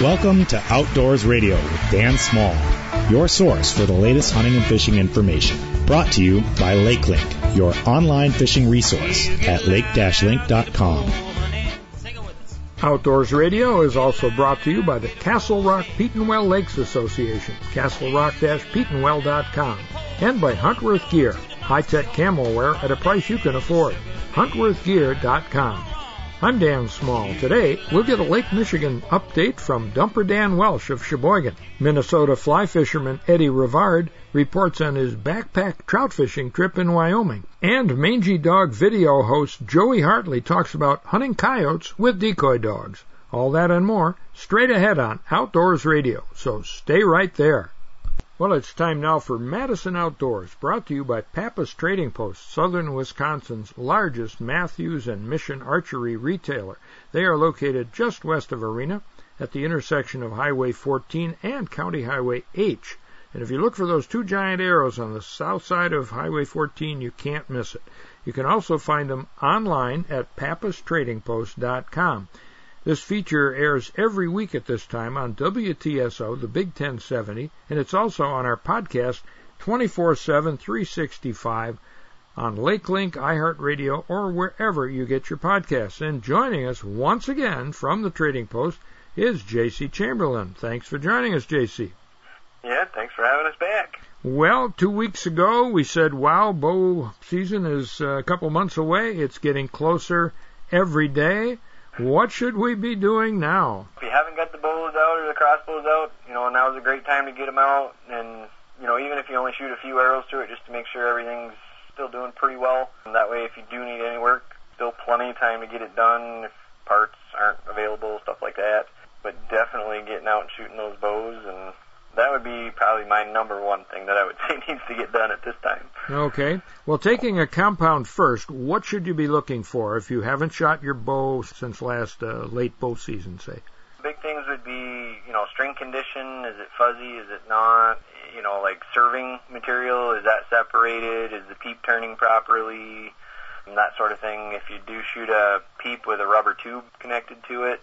Welcome to Outdoors Radio with Dan Small, your source for the latest hunting and fishing information. Brought to you by LakeLink, your online fishing resource at lake-link.com. Outdoors Radio is also brought to you by the Castle Rock Petenwell Lakes Association, castlerock-petenwell.com, and by Huntworth Gear, high-tech camo wear at a price you can afford. huntworthgear.com. I'm Dan Small. Today, we'll get a Lake Michigan update from Dumper Dan Welsh of Sheboygan. Minnesota fly fisherman Eddie Rivard reports on his backpack trout fishing trip in Wyoming. And Mangy Dog video host Joey Hartley talks about hunting coyotes with decoy dogs. All that and more straight ahead on Outdoors Radio. So stay right there. Well, it's time now for Madison Outdoors, brought to you by Pappas Trading Post, southern Wisconsin's largest Mathews and Mission archery retailer. They are located just west of Arena at the intersection of Highway 14 and County Highway H. And if you look for those two giant arrows on the south side of Highway 14, you can't miss it. You can also find them online at pappastradingpost.com. This feature airs every week at this time on WTSO, the Big 1070, and it's also on our podcast 24 7, 365 on LakeLink, iHeartRadio, or wherever you get your podcasts. And joining us once again from the Trading Post is JC Chamberlain. Thanks for joining us, JC. Yeah, thanks for having us back. Well, two weeks ago we said, wow, bow season is a couple months away. It's getting closer every day. What should we be doing now? If you haven't got the bows out or the crossbows out, you know, now's a great time to get them out. And, you know, even if you only shoot a few arrows through it just to make sure everything's still doing pretty well. And that way, if you do need any work, still plenty of time to get it done if parts aren't available, stuff like that. But definitely getting out and shooting those bows and that would be probably my number one thing that I would say needs to get done at this time. Okay. Well, taking a compound first, what should you be looking for if you haven't shot your bow since last uh, late bow season, say? Big things would be, you know, string condition. Is it fuzzy? Is it not? You know, like serving material. Is that separated? Is the peep turning properly? And that sort of thing. If you do shoot a peep with a rubber tube connected to it,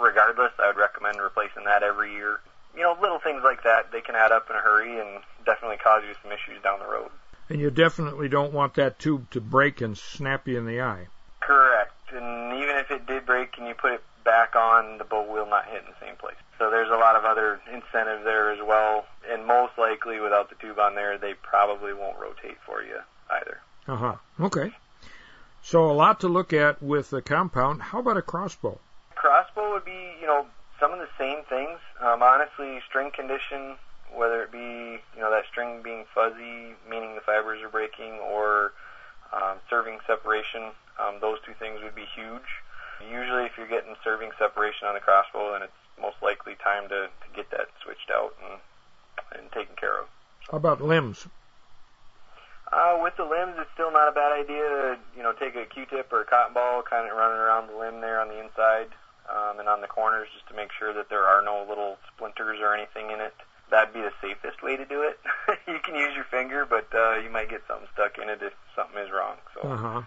regardless, I would recommend replacing that every year you know, little things like that, they can add up in a hurry and definitely cause you some issues down the road. And you definitely don't want that tube to break and snap you in the eye. Correct. And even if it did break and you put it back on, the bow will not hit in the same place. So there's a lot of other incentive there as well. And most likely, without the tube on there, they probably won't rotate for you either. Uh huh. Okay. So a lot to look at with the compound. How about a crossbow? Crossbow would be, you know, some of the same things. Um, honestly, string condition, whether it be you know that string being fuzzy, meaning the fibers are breaking, or um, serving separation, um, those two things would be huge. Usually, if you're getting serving separation on the crossbow, then it's most likely time to, to get that switched out and and taken care of. How about limbs? Uh, with the limbs, it's still not a bad idea to you know take a Q-tip or a cotton ball, kind of running around the limb there on the inside um, and on the corners just to make sure that there are no little splinters or anything in it. That'd be the safest way to do it. you can use your finger, but uh, you might get something stuck in it if something is wrong. So. Uh-huh.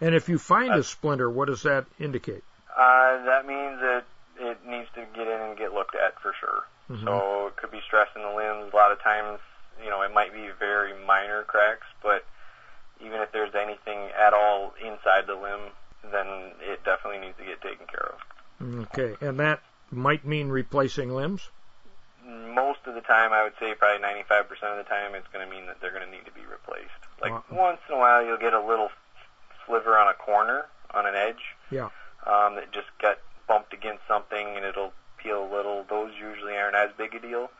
And if you find uh, a splinter, what does that indicate? Uh, that means that it needs to get in and get looked at for sure. Mm-hmm. So it could be stress in the limbs. A lot of times, you know, it might be very minor cracks, but even if there's anything at all inside the limb, then it definitely needs to get taken care of. Okay, and that might mean replacing limbs? Most of the time, I would say probably 95% of the time, it's going to mean that they're going to need to be replaced. Like uh, once in a while, you'll get a little sliver on a corner, on an edge, yeah, um, that just got bumped against something and it'll peel a little. Those usually aren't as big a deal.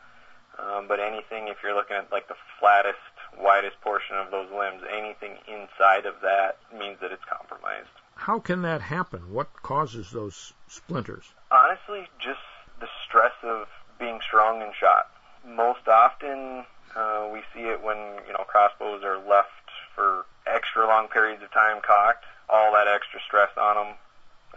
Um, but anything, if you're looking at like the flattest, widest portion of those limbs, anything inside of that means that it's compromised. How can that happen? What causes those splinters? Honestly, just the stress of being strong and shot. Most often, uh, we see it when you know crossbows are left for extra long periods of time cocked. All that extra stress on them.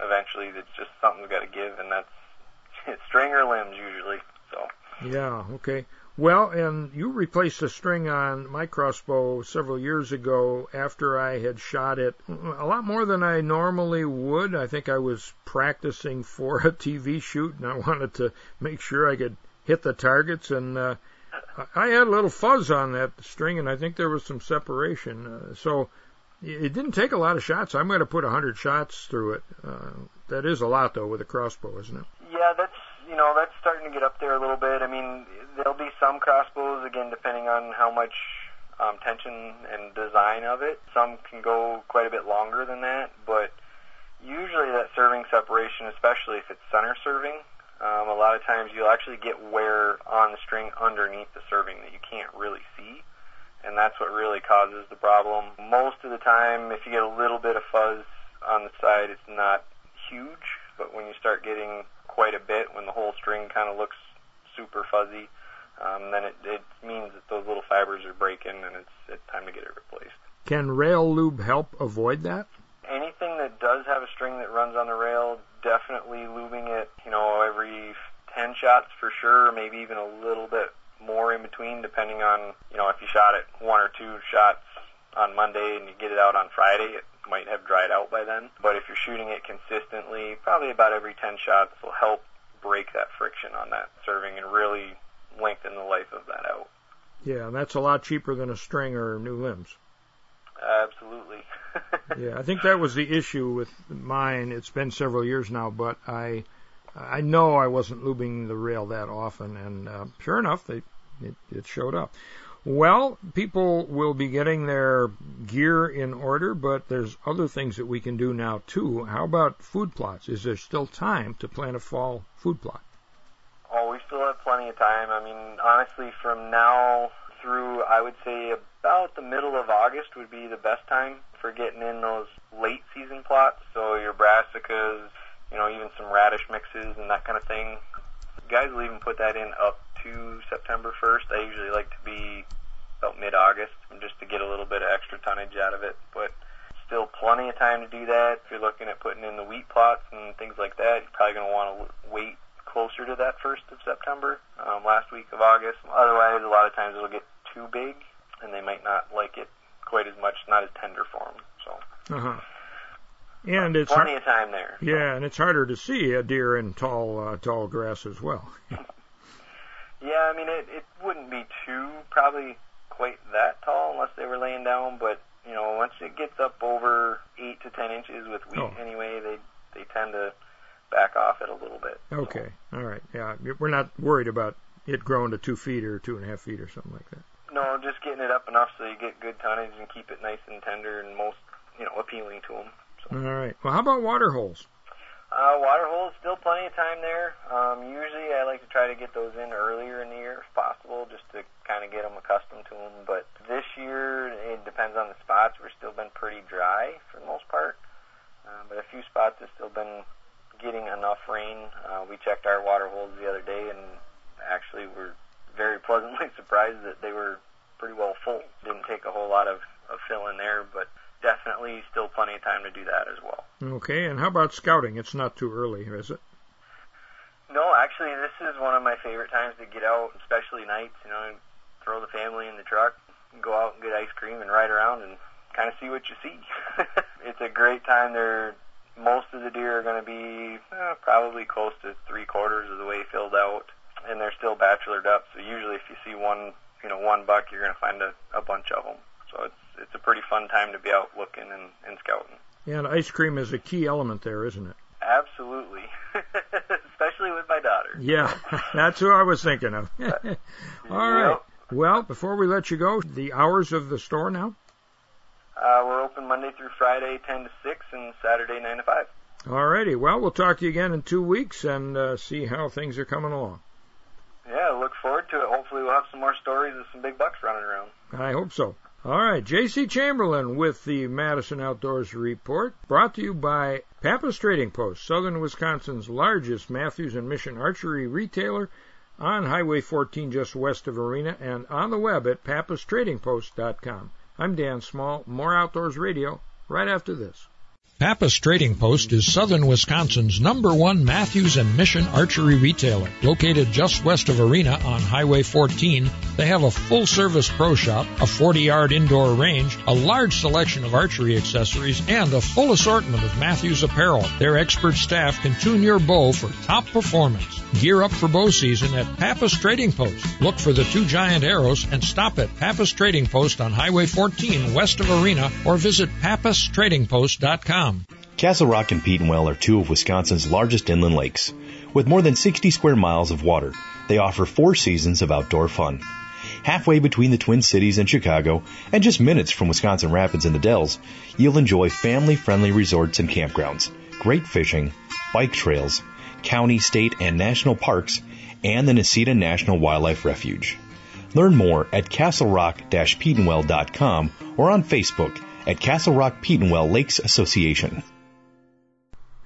Eventually, it's just something's got to give, and that's it's string or limbs usually. So. Yeah. Okay. Well, and you replaced a string on my crossbow several years ago after I had shot it a lot more than I normally would. I think I was practicing for a TV shoot and I wanted to make sure I could hit the targets and uh, I had a little fuzz on that string and I think there was some separation. Uh, so it didn't take a lot of shots. I'm going to put 100 shots through it. Uh, that is a lot though with a crossbow, isn't it? Yeah, that's you know that's starting to get up there a little bit. I mean, there'll be some crossbows again, depending on how much um, tension and design of it. Some can go quite a bit longer than that, but usually that serving separation, especially if it's center serving, um, a lot of times you'll actually get wear on the string underneath the serving that you can't really see, and that's what really causes the problem. Most of the time, if you get a little bit of fuzz on the side, it's not huge, but when you start getting quite a bit when the whole string kind of looks super fuzzy. Um, then it, it means that those little fibers are breaking and it's, it's time to get it replaced. Can rail lube help avoid that? Anything that does have a string that runs on the rail, definitely lubing it, you know, every 10 shots for sure, maybe even a little bit more in between, depending on, you know, if you shot it one or two shots on Monday and you get it out on Friday, it might have dried out by then. But if you're shooting it consistently, probably about every 10 shots will help break that friction on that serving and really lengthen the life of that out. Yeah, and that's a lot cheaper than a string or new limbs. Absolutely. yeah, I think that was the issue with mine. It's been several years now, but I I know I wasn't lubing the rail that often, and uh, sure enough, they it, it showed up. Well, people will be getting their gear in order, but there's other things that we can do now too. How about food plots? Is there still time to plant a fall food plot? Oh, we still have plenty of time. I mean, honestly, from now through, I would say about the middle of August would be the best time for getting in those late season plots. So your brassicas, you know, even some radish mixes and that kind of thing. Guys will even put that in up to September 1st. I usually like to be about mid-August just to get a little bit of extra tonnage out of it. But still plenty of time to do that. If you're looking at putting in the wheat plots and things like that, you're probably going to want to wait closer to that 1st of September, um, last week of August. Otherwise, a lot of times it'll get too big and they might not like it quite as much, not as tender for them. So. Uh-huh. And it's plenty of time there. Yeah, and it's harder to see a deer in tall, uh, tall grass as well. yeah, I mean it. It wouldn't be too probably quite that tall unless they were laying down, but you know, once it gets up over eight to ten inches with wheat oh. anyway, they they tend to back off it a little bit. Okay, so. all right, yeah, we're not worried about it growing to two feet or two and a half feet or something like that. No, just getting it up enough so you get good tonnage and keep it nice and tender and most you know appealing to them. So. All right. Well, how about water holes? Uh, water holes, still plenty of time there. Um, usually I like to try to get those in earlier in the year if possible, just to kind of get them accustomed to them. But this year, it depends on the spots. We've still been pretty dry for the most part. Uh, but a few spots have still been getting enough rain. Uh, we checked our water holes the other day and actually were very pleasantly surprised that they were pretty well full. Didn't take a whole lot of, of fill in there, but definitely still plenty of time to do that as well. Okay, and how about scouting? It's not too early, is it? No, actually, this is one of my favorite times to get out, especially nights. You know, throw the family in the truck, go out and get ice cream, and ride around and kind of see what you see. it's a great time. There, most of the deer are going to be eh, probably close to three quarters of the way filled out, and they're still bachelored up. So usually, if you see one, you know, one buck, you're going to find a, a bunch of them. So it's it's a pretty fun time to be out looking and, and scouting. Yeah, and ice cream is a key element there, isn't it? Absolutely, especially with my daughter. Yeah, that's who I was thinking of. All right. Yep. Well, before we let you go, the hours of the store now? Uh, we're open Monday through Friday, 10 to 6, and Saturday, 9 to 5. All righty. Well, we'll talk to you again in two weeks and uh, see how things are coming along. Yeah, look forward to it. Hopefully, we'll have some more stories of some big bucks running around. I hope so. All right, J.C. Chamberlain with the Madison Outdoors Report, brought to you by Pappas Trading Post, southern Wisconsin's largest Mathews and Mission archery retailer on Highway 14 just west of Arena and on the web at pappastradingpost.com. I'm Dan Small, more Outdoors Radio, right after this. Pappas Trading Post is southern Wisconsin's number one Mathews and Mission archery retailer. Located just west of Arena on Highway 14, they have a full service pro shop, a 40 yard indoor range, a large selection of archery accessories, and a full assortment of Mathews apparel. Their expert staff can tune your bow for top performance. Gear up for bow season at Pappas Trading Post. Look for the two giant arrows and stop at Pappas Trading Post on Highway 14 west of Arena or visit pappastradingpost.com. Castle Rock and Petenwell are two of Wisconsin's largest inland lakes. With more than 60 square miles of water, they offer four seasons of outdoor fun. Halfway between the Twin Cities and Chicago, and just minutes from Wisconsin Rapids and the Dells, you'll enjoy family friendly resorts and campgrounds, great fishing, bike trails, county, state, and national parks, and the Necedah National Wildlife Refuge. Learn more at castlerock-petenwell.com or on Facebook at Castle Rock Petenwell Lakes Association.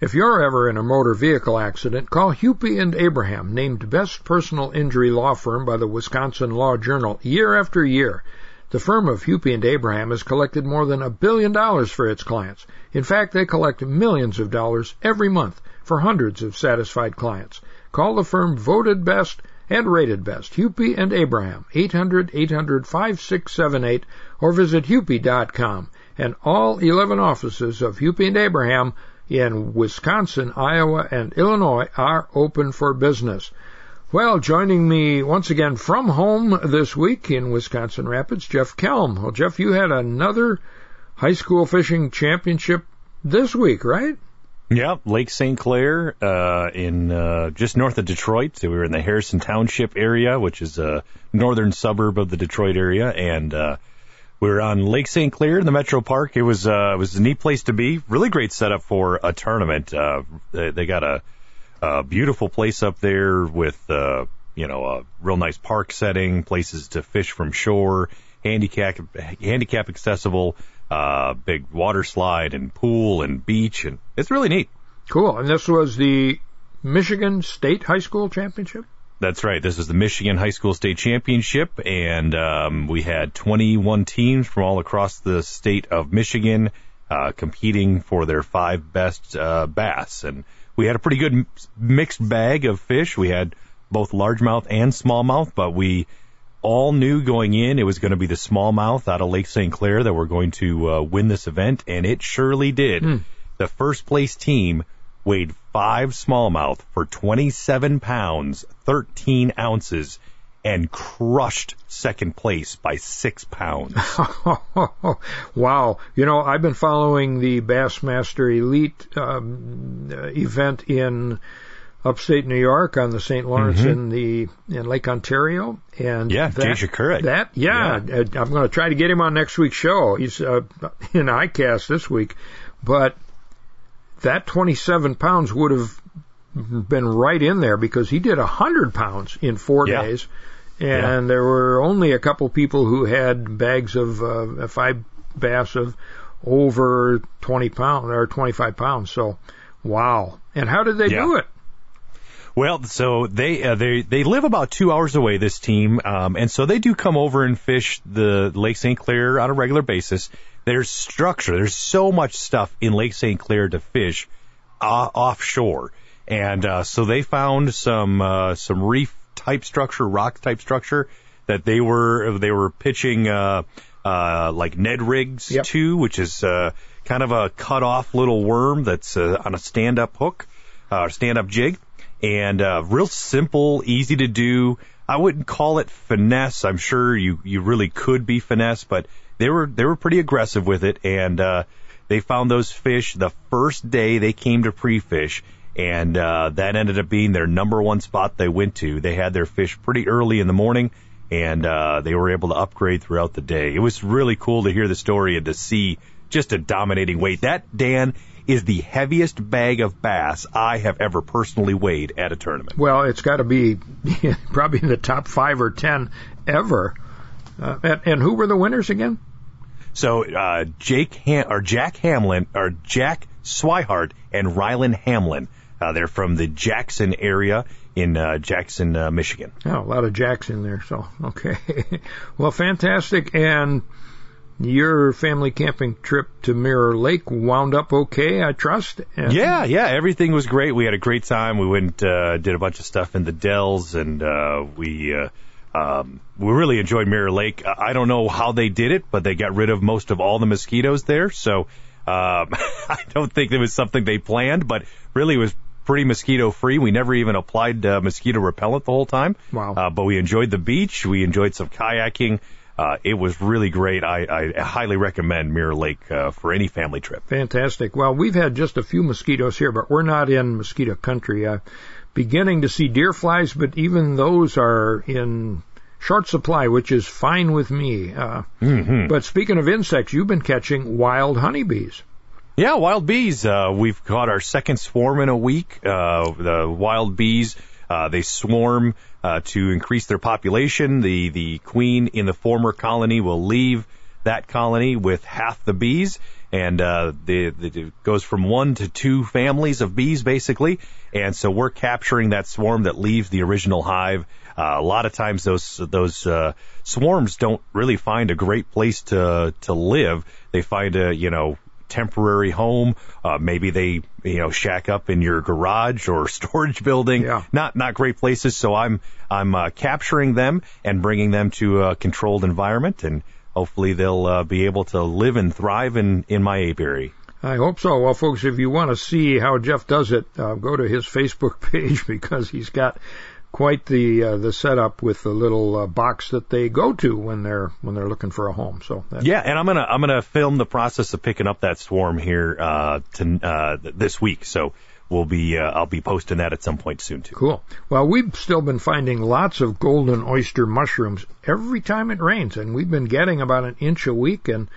If you're ever in a motor vehicle accident, call Hupy and Abraham, named best personal injury law firm by the Wisconsin Law Journal year after year. The firm of Hupy and Abraham has collected more than a billion dollars for its clients. In fact, they collect millions of dollars every month for hundreds of satisfied clients. Call the firm voted best and rated best. Hupy and Abraham, 800-800-5678 or visit hupy.com and all 11 offices of Hupy and Abraham in Wisconsin, Iowa, and Illinois are open for business. Well, joining me once again from home this week in Wisconsin Rapids, Jeff Kelm. Well, Jeff, you had another high school fishing championship this week, right? Yep, Lake St. Clair, uh, in, uh, just north of Detroit. So we were in the Harrison Township area, which is a northern suburb of the Detroit area, and, uh, we were on Lake St. Clair in the Metro Park. It was uh, it was a neat place to be. Really great setup for a tournament. Uh, they, they got a, a beautiful place up there with uh, you know a real nice park setting, places to fish from shore, handicap handicap accessible, uh, big water slide and pool and beach, and it's really neat. Cool. And this was the Michigan State High School Championship. That's right. This is the Michigan High School State Championship, and um, we had 21 teams from all across the state of Michigan uh, competing for their five best uh, bass. And we had a pretty good mixed bag of fish. We had both largemouth and smallmouth, but we all knew going in it was going to be the smallmouth out of Lake St. Clair that were going to uh, win this event, and it surely did. Mm. The first place team weighed five smallmouth for 27 pounds, 13 ounces, and crushed second place by six pounds. wow. You know, I've been following the Bassmaster Elite um, event in upstate New York on the St. Lawrence mm-hmm. in the in Lake Ontario, and yeah, that, Jay That yeah, yeah. I'm going to try to get him on next week's show. He's uh, in ICAST this week, but that 27 pounds would have been right in there because he did 100 pounds in four yeah. days. And yeah. there were only a couple people who had bags of uh, five bass of over 20 pounds or 25 pounds. So, wow. And how did they yeah. do it? Well, so they uh, they they live about two hours away. This team, um, and so they do come over and fish the Lake St. Clair on a regular basis. There's structure. There's so much stuff in Lake St. Clair to fish uh, offshore, and uh, so they found some uh, some reef type structure, rock type structure that they were they were pitching uh, uh, like Ned rigs yep. to, which is uh, kind of a cut off little worm that's uh, on a stand up hook, uh, stand up jig and uh, real simple, easy to do. I wouldn't call it finesse. I'm sure you you really could be finesse, but they were they were pretty aggressive with it, and uh, they found those fish the first day they came to pre-fish, and uh, that ended up being their number one spot they went to. They had their fish pretty early in the morning, and uh, they were able to upgrade throughout the day. It was really cool to hear the story and to see just a dominating weight. That Dan is the heaviest bag of bass I have ever personally weighed at a tournament. Well, it's got to be probably in the top five or ten ever. Uh, and, and, who were the winners again? So uh, Jake Ham- or Jack Hamlin or Jack Swihart and Rylan Hamlin. Uh, they're from the Jackson area in uh, Jackson, uh, Michigan. Oh, a lot of Jacks in there. So okay, well, fantastic. And your family camping trip to Mirror Lake wound up okay, I trust. And yeah, yeah, everything was great. We had a great time. We went, uh, did a bunch of stuff in the Dells, and uh, we. Uh, um, we really enjoyed Mirror Lake. I don't know how they did it, but they got rid of most of all the mosquitoes there. So um, I don't think it was something they planned, but really it was pretty mosquito free. We never even applied uh, mosquito repellent the whole time. Wow. Uh, but we enjoyed the beach. We enjoyed some kayaking. Uh, it was really great. I, I highly recommend Mirror Lake uh, for any family trip. Fantastic. Well, we've had just a few mosquitoes here, but we're not in mosquito country. Uh, beginning to see deer flies, but even those are in short supply, which is fine with me. Uh, mm-hmm. But speaking of insects, you've been catching wild honeybees. Yeah, wild bees. Uh, we've caught our second swarm in a week. Uh, the wild bees, uh, they swarm uh, to increase their population. The the queen in the former colony will leave that colony with half the bees, and uh, the, the, it goes from one to two families of bees basically. And so we're capturing that swarm that leaves the original hive. Uh, a lot of times those those uh, swarms don't really find a great place to to live. They find a you know temporary home. Uh, maybe they, you know, shack up in your garage or storage building. Yeah. Not not great places. So I'm I'm uh, capturing them and bringing them to a controlled environment, and hopefully they'll uh, be able to live and thrive in in my apiary. I hope so. Well, folks, if you want to see how Jeff does it, uh, go to his Facebook page because he's got quite the uh, the setup with the little uh, box that they go to when they're when they're looking for a home. So yeah, and I'm gonna I'm gonna film the process of picking up that swarm here uh, to uh, this week. So we'll be uh, I'll be posting that at some point soon too. Cool. Well, we've still been finding lots of golden oyster mushrooms every time it rains, and we've been getting about an inch a week and.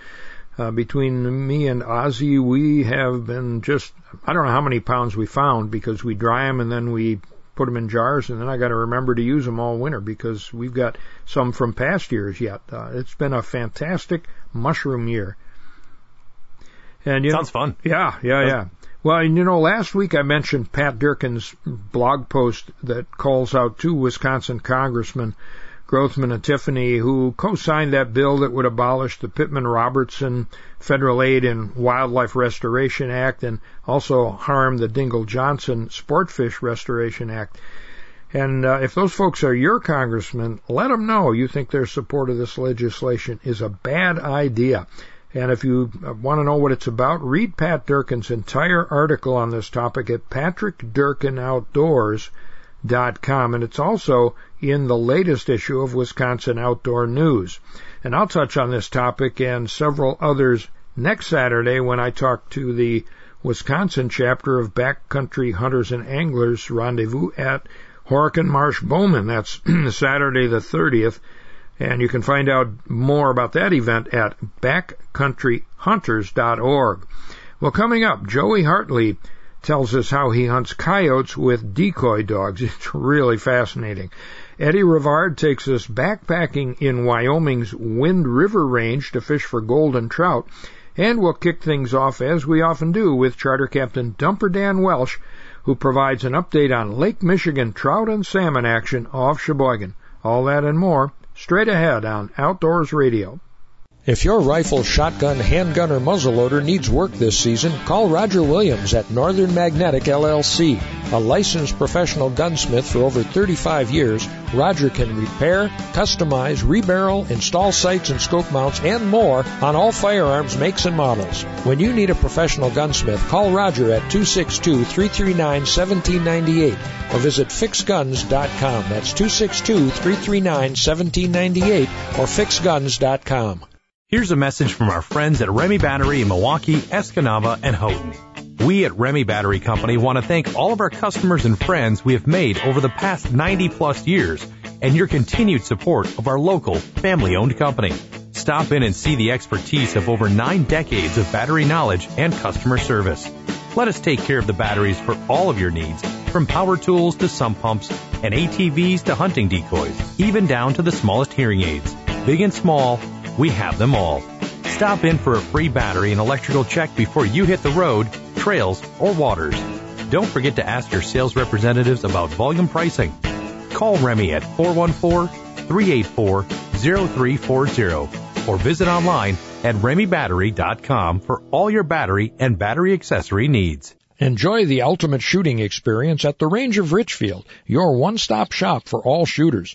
Uh, between me and Ozzy, we have been just, I don't know how many pounds we found because we dry them and then we put them in jars, and then I got to remember to use them all winter because we've got some from past years yet. Uh, it's been a fantastic mushroom year. And you sounds know, fun. Yeah, yeah, yeah. Well, and you know, last week I mentioned Pat Durkin's blog post that calls out two Wisconsin congressmen Grothman and Tiffany, who co-signed that bill that would abolish the Pittman-Robertson Federal Aid and Wildlife Restoration Act and also harm the Dingell-Johnson Sportfish Restoration Act. And uh, if those folks are your congressmen, let them know you think their support of this legislation is a bad idea. And if you want to know what it's about, read Pat Durkin's entire article on this topic at Patrick Durkin Outdoors com, and it's also in the latest issue of Wisconsin Outdoor News. And I'll touch on this topic and several others next Saturday when I talk to the Wisconsin chapter of Backcountry Hunters and Anglers Rendezvous at Horicon Marsh Bowmen. That's Saturday the 30th. And you can find out more about that event at backcountryhunters.org. Well, coming up, Joey Hartley tells us how he hunts coyotes with decoy dogs. It's really fascinating. Eddie Rivard takes us backpacking in Wyoming's Wind River Range to fish for golden trout. And we'll kick things off, as we often do, with Charter Captain Dumper Dan Welsh, who provides an update on Lake Michigan trout and salmon action off Sheboygan. All that and more straight ahead on Outdoors Radio. If your rifle, shotgun, handgun, or muzzleloader needs work this season, call Roger Williams at Northern Magnetic LLC. A licensed professional gunsmith for over 35 years, Roger can repair, customize, rebarrel, install sights and scope mounts, and more on all firearms makes and models. When you need a professional gunsmith, call Roger at 262-339-1798 or visit fixguns.com. That's 262-339-1798 or fixguns.com. Here's a message from our friends at Remy Battery in Milwaukee, Escanaba, and Houghton. We at Remy Battery Company want to thank all of our customers and friends we have made over the past 90 plus years and your continued support of our local family owned company. Stop in and see the expertise of over nine decades of battery knowledge and customer service. Let us take care of the batteries for all of your needs, from power tools to sump pumps and ATVs to hunting decoys, even down to the smallest hearing aids. Big and small, we have them all. Stop in for a free battery and electrical check before you hit the road, trails, or waters. Don't forget to ask your sales representatives about volume pricing. Call Remy at 414-384-0340 or visit online at RemyBattery.com for all your battery and battery accessory needs. Enjoy the ultimate shooting experience at the Range of Richfield, your one-stop shop for all shooters.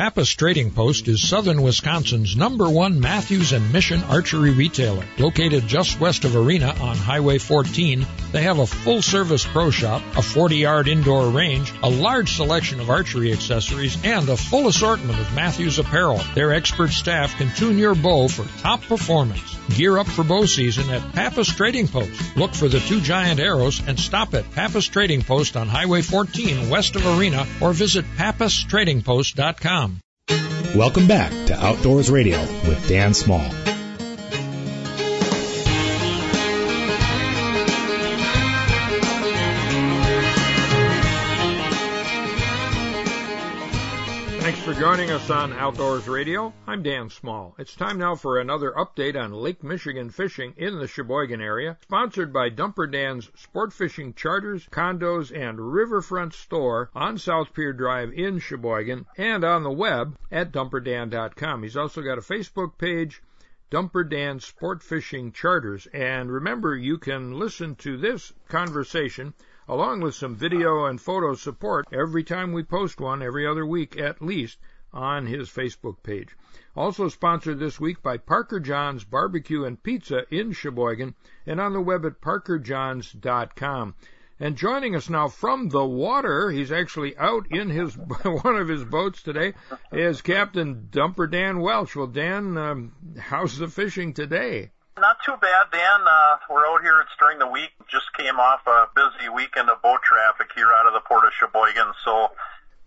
Pappas Trading Post is southern Wisconsin's number one Mathews and Mission archery retailer. Located just west of Arena on Highway 14, they have a full service pro shop, a 40 yard indoor range, a large selection of archery accessories, and a full assortment of Mathews apparel. Their expert staff can tune your bow for top performance. Gear up for bow season at Pappas Trading Post. Look for the two giant arrows and stop at Pappas Trading Post on Highway 14 west of Arena or visit pappastradingpost.com. Welcome back to Outdoors Radio with Dan Small. Joining us on Outdoors Radio. I'm Dan Small. It's time now for another update on Lake Michigan fishing in the Sheboygan area, sponsored by Dumper Dan's Sport Fishing Charters, Condos, and Riverfront Store on South Pier Drive in Sheboygan and on the web at dumperdan.com. He's also got a Facebook page, Dumper Dan Sport Fishing Charters. And remember, you can listen to this conversation along with some video and photo support every time we post one every other week at least on his Facebook page. Also sponsored this week by Parker John's Barbecue and Pizza in Sheboygan and on the web at parkerjohns.com. And joining us now from the water, he's actually out in his one of his boats today, is Captain Dumper Dan Welsh. Well, Dan, um, how's the fishing today? Not too bad, Dan. Uh, we're out here. It's during the week. Just came off a busy weekend of boat traffic here out of the port of Sheboygan. So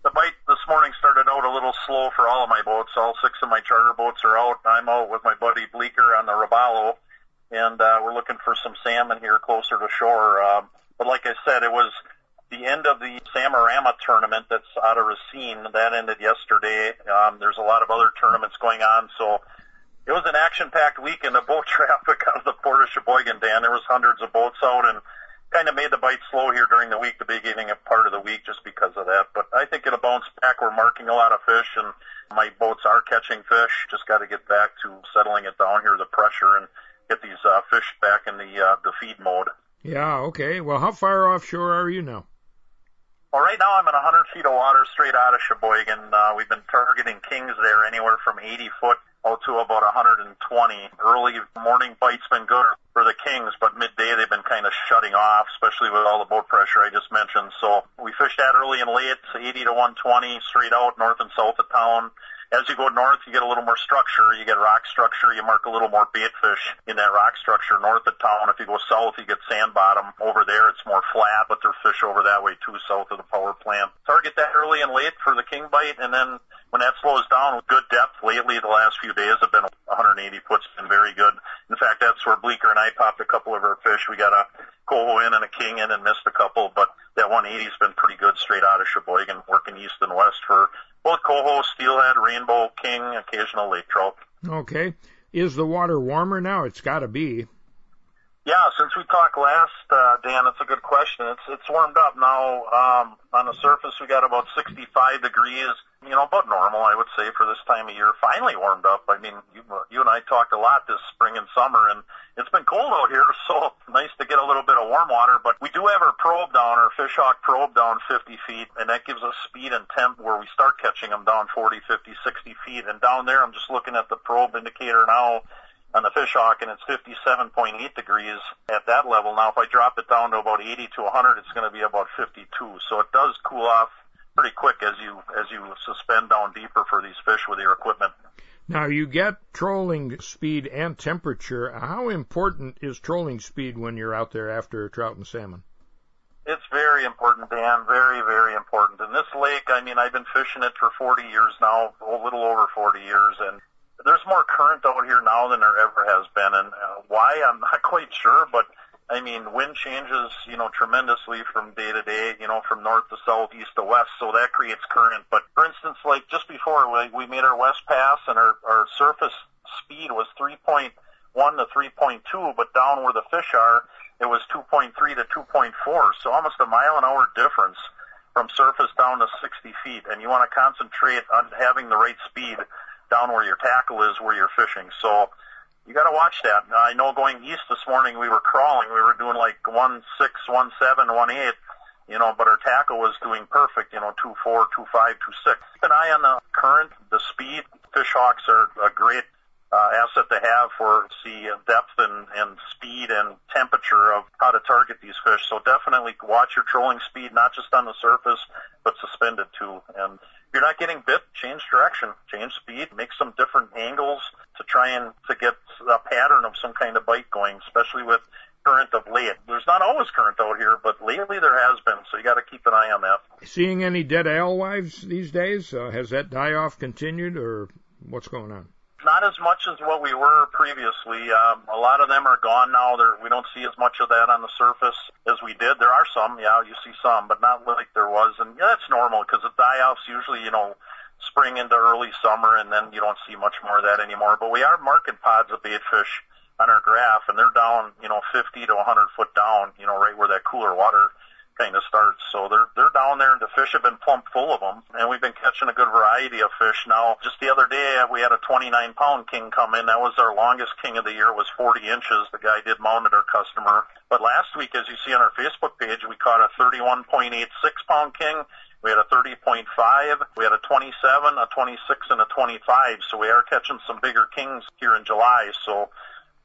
the bite this morning started out a little slow for all of my boats. All six of my charter boats are out. I'm out with my buddy Bleeker on the Robalo, and uh, we're looking for some salmon here closer to shore. Um, but like I said, it was the end of the Salmon-A-Rama tournament that's out of Racine. That ended yesterday. Um, there's a lot of other tournaments going on, so it was an action-packed weekend of boat traffic out of the port of Sheboygan, Dan. There was hundreds of boats out and kind of made the bite slow here during the week, the beginning of part of the week just because of that. But I think it'll bounce back. We're marking a lot of fish and my boats are catching fish. Just got to get back to settling it down here, the pressure, and get these uh, fish back in the uh, the feed mode. Yeah, okay. Well, how far offshore are you now? Well, right now I'm in 100 feet of water straight out of Sheboygan. Uh, we've been targeting kings there anywhere from 80 foot out to about 120. Early morning bite's been good for the Kings, but midday they've been kind of shutting off, especially with all the boat pressure I just mentioned. So we fished that early and late, 80 to 120 straight out north and south of town. As you go north, you get a little more structure. You get rock structure. You mark a little more bait fish in that rock structure north of town. If you go south, you get sand bottom. Over there, it's more flat, but there's fish over that way too, south of the power plant. Target that early and late for the king bite, and then when that slows down with good depth lately, the last few days have been 180 foot's been very good. In fact, that's where Bleeker and I popped a couple of our fish. We got a coho in and a king in and missed a couple, but that 180's been pretty good straight out of Sheboygan, working east and west for both coho, steelhead, rainbow, king, occasional lake trout. Okay. Is the water warmer now? It's got to be. Yeah, since we talked last, uh, Dan, it's a good question. It's it's warmed up now. Um, on the surface, we got about 65 degrees. You know, about normal, I would say, for this time of year. Finally warmed up. I mean, you you and I talked a lot this spring and summer, and it's been cold out here, so nice to get a little bit of warm water. But we do have our probe down, our fishhawk probe down 50 feet, and that gives us speed and temp where we start catching them down 40, 50, 60 feet. And down there, I'm just looking at the probe indicator now on the fishhawk and it's 57.8 degrees at that level. Now if I drop it down to about 80 to 100, it's going to be about 52. So it does cool off pretty quick as you as you suspend down deeper for these fish with your equipment. Now you get trolling speed and temperature. How important is trolling speed when you're out there after trout and salmon? It's very important, Dan. Very, very important. In this lake, I mean, I've been fishing it for 40 years now, a little over 40 years, and there's more current out here now than there ever has been. And uh, why, I'm not quite sure, but I mean, wind changes, you know, tremendously from day to day, you know, from north to south, east to west, so that creates current. But for instance, like just before we, we made our west pass and our, our surface speed was 3.1 to 3.2, but down where the fish are, it was 2.3 to 2.4, so almost a mile an hour difference from surface down to 60 feet. And you want to concentrate on having the right speed down where your tackle is where you're fishing. So you got to watch that. I know going east this morning we were crawling. We were doing like one six, one seven, one eight, you know, but our tackle was doing perfect. You know, two four, two five, two six. Keep an eye on the current, the speed. Fish hawks are a great uh, asset to have for the depth and, and speed and temperature of how to target these fish. So definitely watch your trolling speed, not just on the surface, but suspended too. And you're not getting bit, change direction, change speed, make some different angles to try and to get a pattern of some kind of bite going, especially with current of late. There's not always current out here, but lately there has been, so you got to keep an eye on that. Seeing any dead alewives these days? Uh, has that die off continued, or what's going on? Not as much as what we were previously. Um, a lot of them are gone now. There, we don't see as much of that on the surface as we did. There are some, yeah, you see some, but not like there was. And yeah, that's normal because the die-offs usually, you know, spring into early summer, and then you don't see much more of that anymore. But we are marking pods of bait fish on our graph, and they're down, you know, 50 to 100 foot down, you know, right where that cooler water kind of starts. So they're they're down there, fish have been plump full of them, and we've been catching a good variety of fish. Now, just the other day, we had a 29 pound king come in. That was our longest king of the year. It was 40 inches. The guy did mount at our customer. But last week, as you see on our Facebook page, we caught a 31.86 pound king. We had a 30.5, we had a 27, a 26, and a 25. So we are catching some bigger kings here in July. So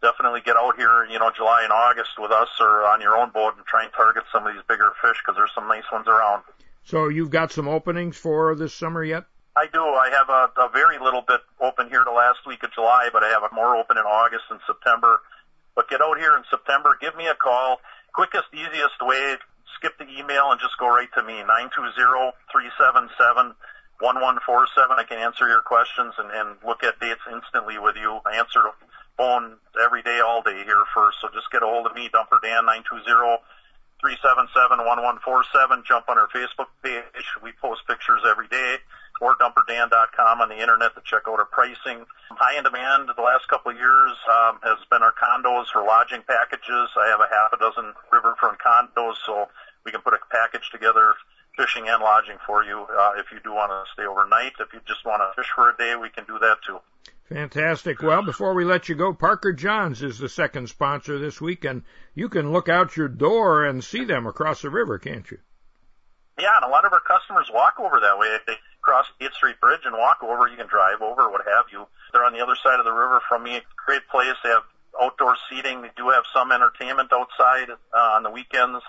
definitely get out here, you know, July and August with us or on your own boat and try and target some of these bigger fish because there's some nice ones around. So you've got some openings for this summer yet? I do. I have a, a very little bit open here to last week of July, but I have more open in August and September. But get out here in September, give me a call. Quickest, easiest way, skip the email and just go right to me, nine two zero three seven seven one one four seven. I can answer your questions and, and look at dates instantly with you. I answer phone every day, all day here first. So just get a hold of me, Dumper Dan, 920-377-1147. Jump on our Facebook page. We post pictures every day. Or dumperdan.com on the internet to check out our pricing. High in demand the last couple of years um, has been our condos for lodging packages. I have a half a dozen riverfront condos, so we can put a package together fishing and lodging for you uh, if you do want to stay overnight. If you just want to fish for a day, we can do that too. Fantastic. Well, before we let you go, Parker Johns is the second sponsor this week, and you can look out your door and see them across the river, can't you? Yeah, and a lot of our customers walk over that way. If they cross the 8th Street Bridge and walk over, you can drive over, what have you. They're on the other side of the river from me. Great place. They have outdoor seating. They do have some entertainment outside uh, on the weekends,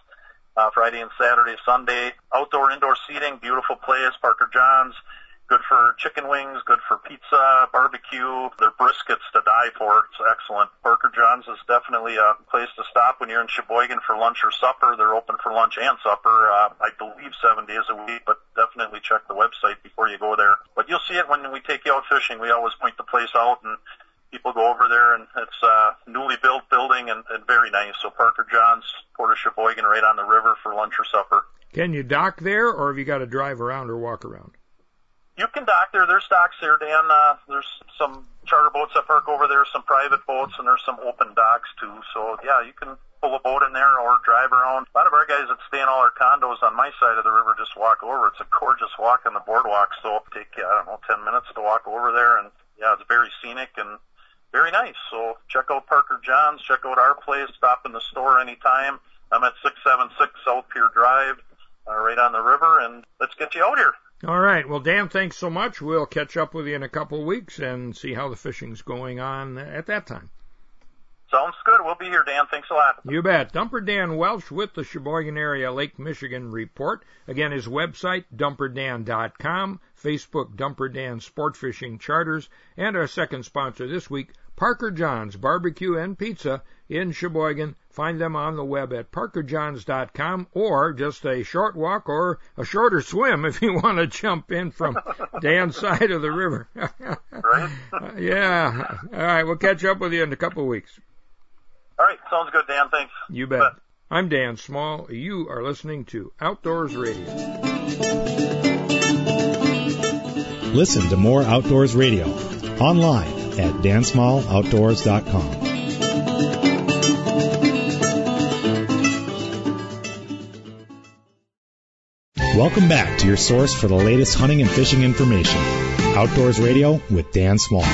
uh, Friday and Saturday, Sunday. Outdoor, indoor seating. Beautiful place. Parker Johns good for chicken wings, good for pizza, barbecue. Their briskets to die for. It's excellent. Parker John's is definitely a place to stop when you're in Sheboygan for lunch or supper. They're open for lunch and supper, uh, I believe seven days a week, but definitely check the website before you go there. But you'll see it when we take you out fishing. We always point the place out and people go over there and it's a newly built building and, and very nice. So Parker John's, Port of Sheboygan, right on the river for lunch or supper. Can you dock there or have you got to drive around or walk around? You can dock there. There's docks there, Dan. Uh, there's some charter boats that park over there, some private boats, and there's some open docks too. So yeah, you can pull a boat in there or drive around. A lot of our guys that stay in all our condos on my side of the river just walk over. It's a gorgeous walk on the boardwalk. So it'll take I don't know ten minutes to walk over there, and yeah, it's very scenic and very nice. So check out Parker Johns. Check out our place. Stop in the store anytime. I'm at 676 South Pier Drive, uh, right on the river, and let's get you out here. All right. Well, Dan, thanks so much. We'll catch up with you in a couple of weeks and see how the fishing's going on at that time. Sounds good. We'll be here, Dan. Thanks a lot. You bet. Dumper Dan Welsh with the Sheboygan Area Lake Michigan Report. Again, his website, dumperdan.com, Facebook, Dumper Dan Sport Fishing Charters, and our second sponsor this week, Parker John's Barbecue and Pizza in Sheboygan. Find them on the web at parkerjohns.com or just a short walk or a shorter swim if you want to jump in from Dan's side of the river. right? yeah. All right. We'll catch up with you in a couple of weeks. All right, sounds good, Dan. Thanks. You bet. bet. I'm Dan Small. You are listening to Outdoors Radio. Listen to more Outdoors Radio online at dansmalloutdoors.com. Welcome back to your source for the latest hunting and fishing information. Outdoors Radio with Dan Small.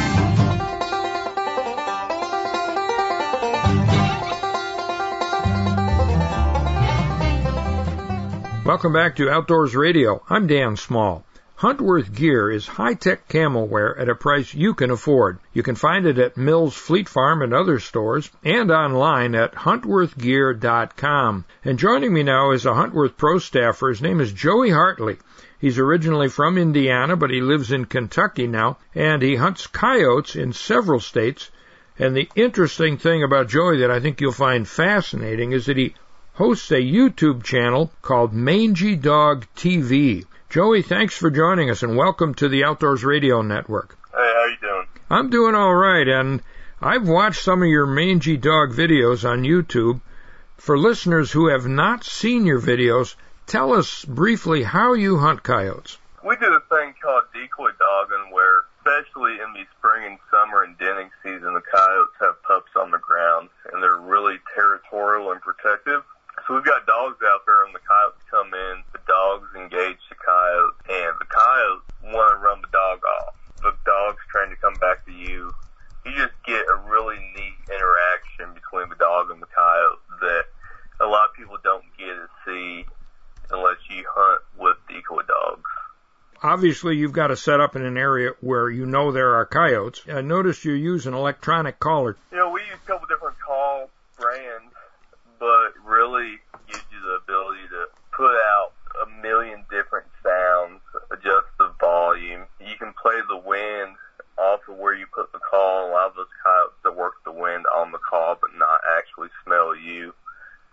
Welcome back to Outdoors Radio. I'm Dan Small. Huntworth Gear is high-tech camo wear at a price you can afford. You can find it at Mills Fleet Farm and other stores and online at huntworthgear.com. And joining me now is a Huntworth Pro staffer. His name is Joey Hartley. He's originally from Indiana, but he lives in Kentucky now, and he hunts coyotes in several states. And the interesting thing about Joey that I think you'll find fascinating is that he hosts a YouTube channel called Mangy Dog TV. Joey, thanks for joining us and welcome to the Outdoors Radio Network. Hey, how you doing? I'm doing all right, and I've watched some of your mangy dog videos on YouTube. For listeners who have not seen your videos, tell us briefly how you hunt coyotes. We do a thing called decoy dogging where, especially in the spring and summer and denning season, the coyotes have pups on the ground and they're really territorial and protective. So we've got dogs out there and the coyotes come in, the dogs engage the coyote and the coyote want to run the dog off. The dog's trying to come back to you. You just get a really neat interaction between the dog and the coyote that a lot of people don't get to see unless you hunt with decoy dogs. Obviously, you've got to set up in an area where you know there are coyotes. I noticed you use an electronic caller. You know, we use a couple different call brands but really gives you the ability to put out a million different sounds, adjust the volume. You can play the wind off of where you put the call. A lot of those coyotes that work the wind on the call, but not actually smell you.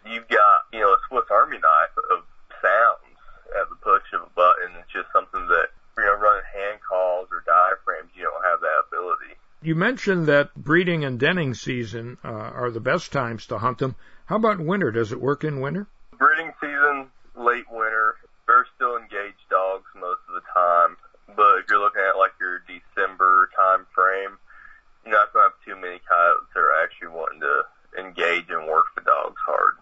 You've got, you know, a Swiss Army knife of sounds at the push of a button. It's just something that, you know, running hand calls or diaphragms, you don't have that ability. You mentioned that breeding and denning season uh, are the best times to hunt them. How about winter? Does it work in winter? Breeding season, late winter. They're still engaged dogs most of the time, but if you're looking at like your December time frame, you're not going to have too many coyotes that are actually wanting to engage and work the dogs hard.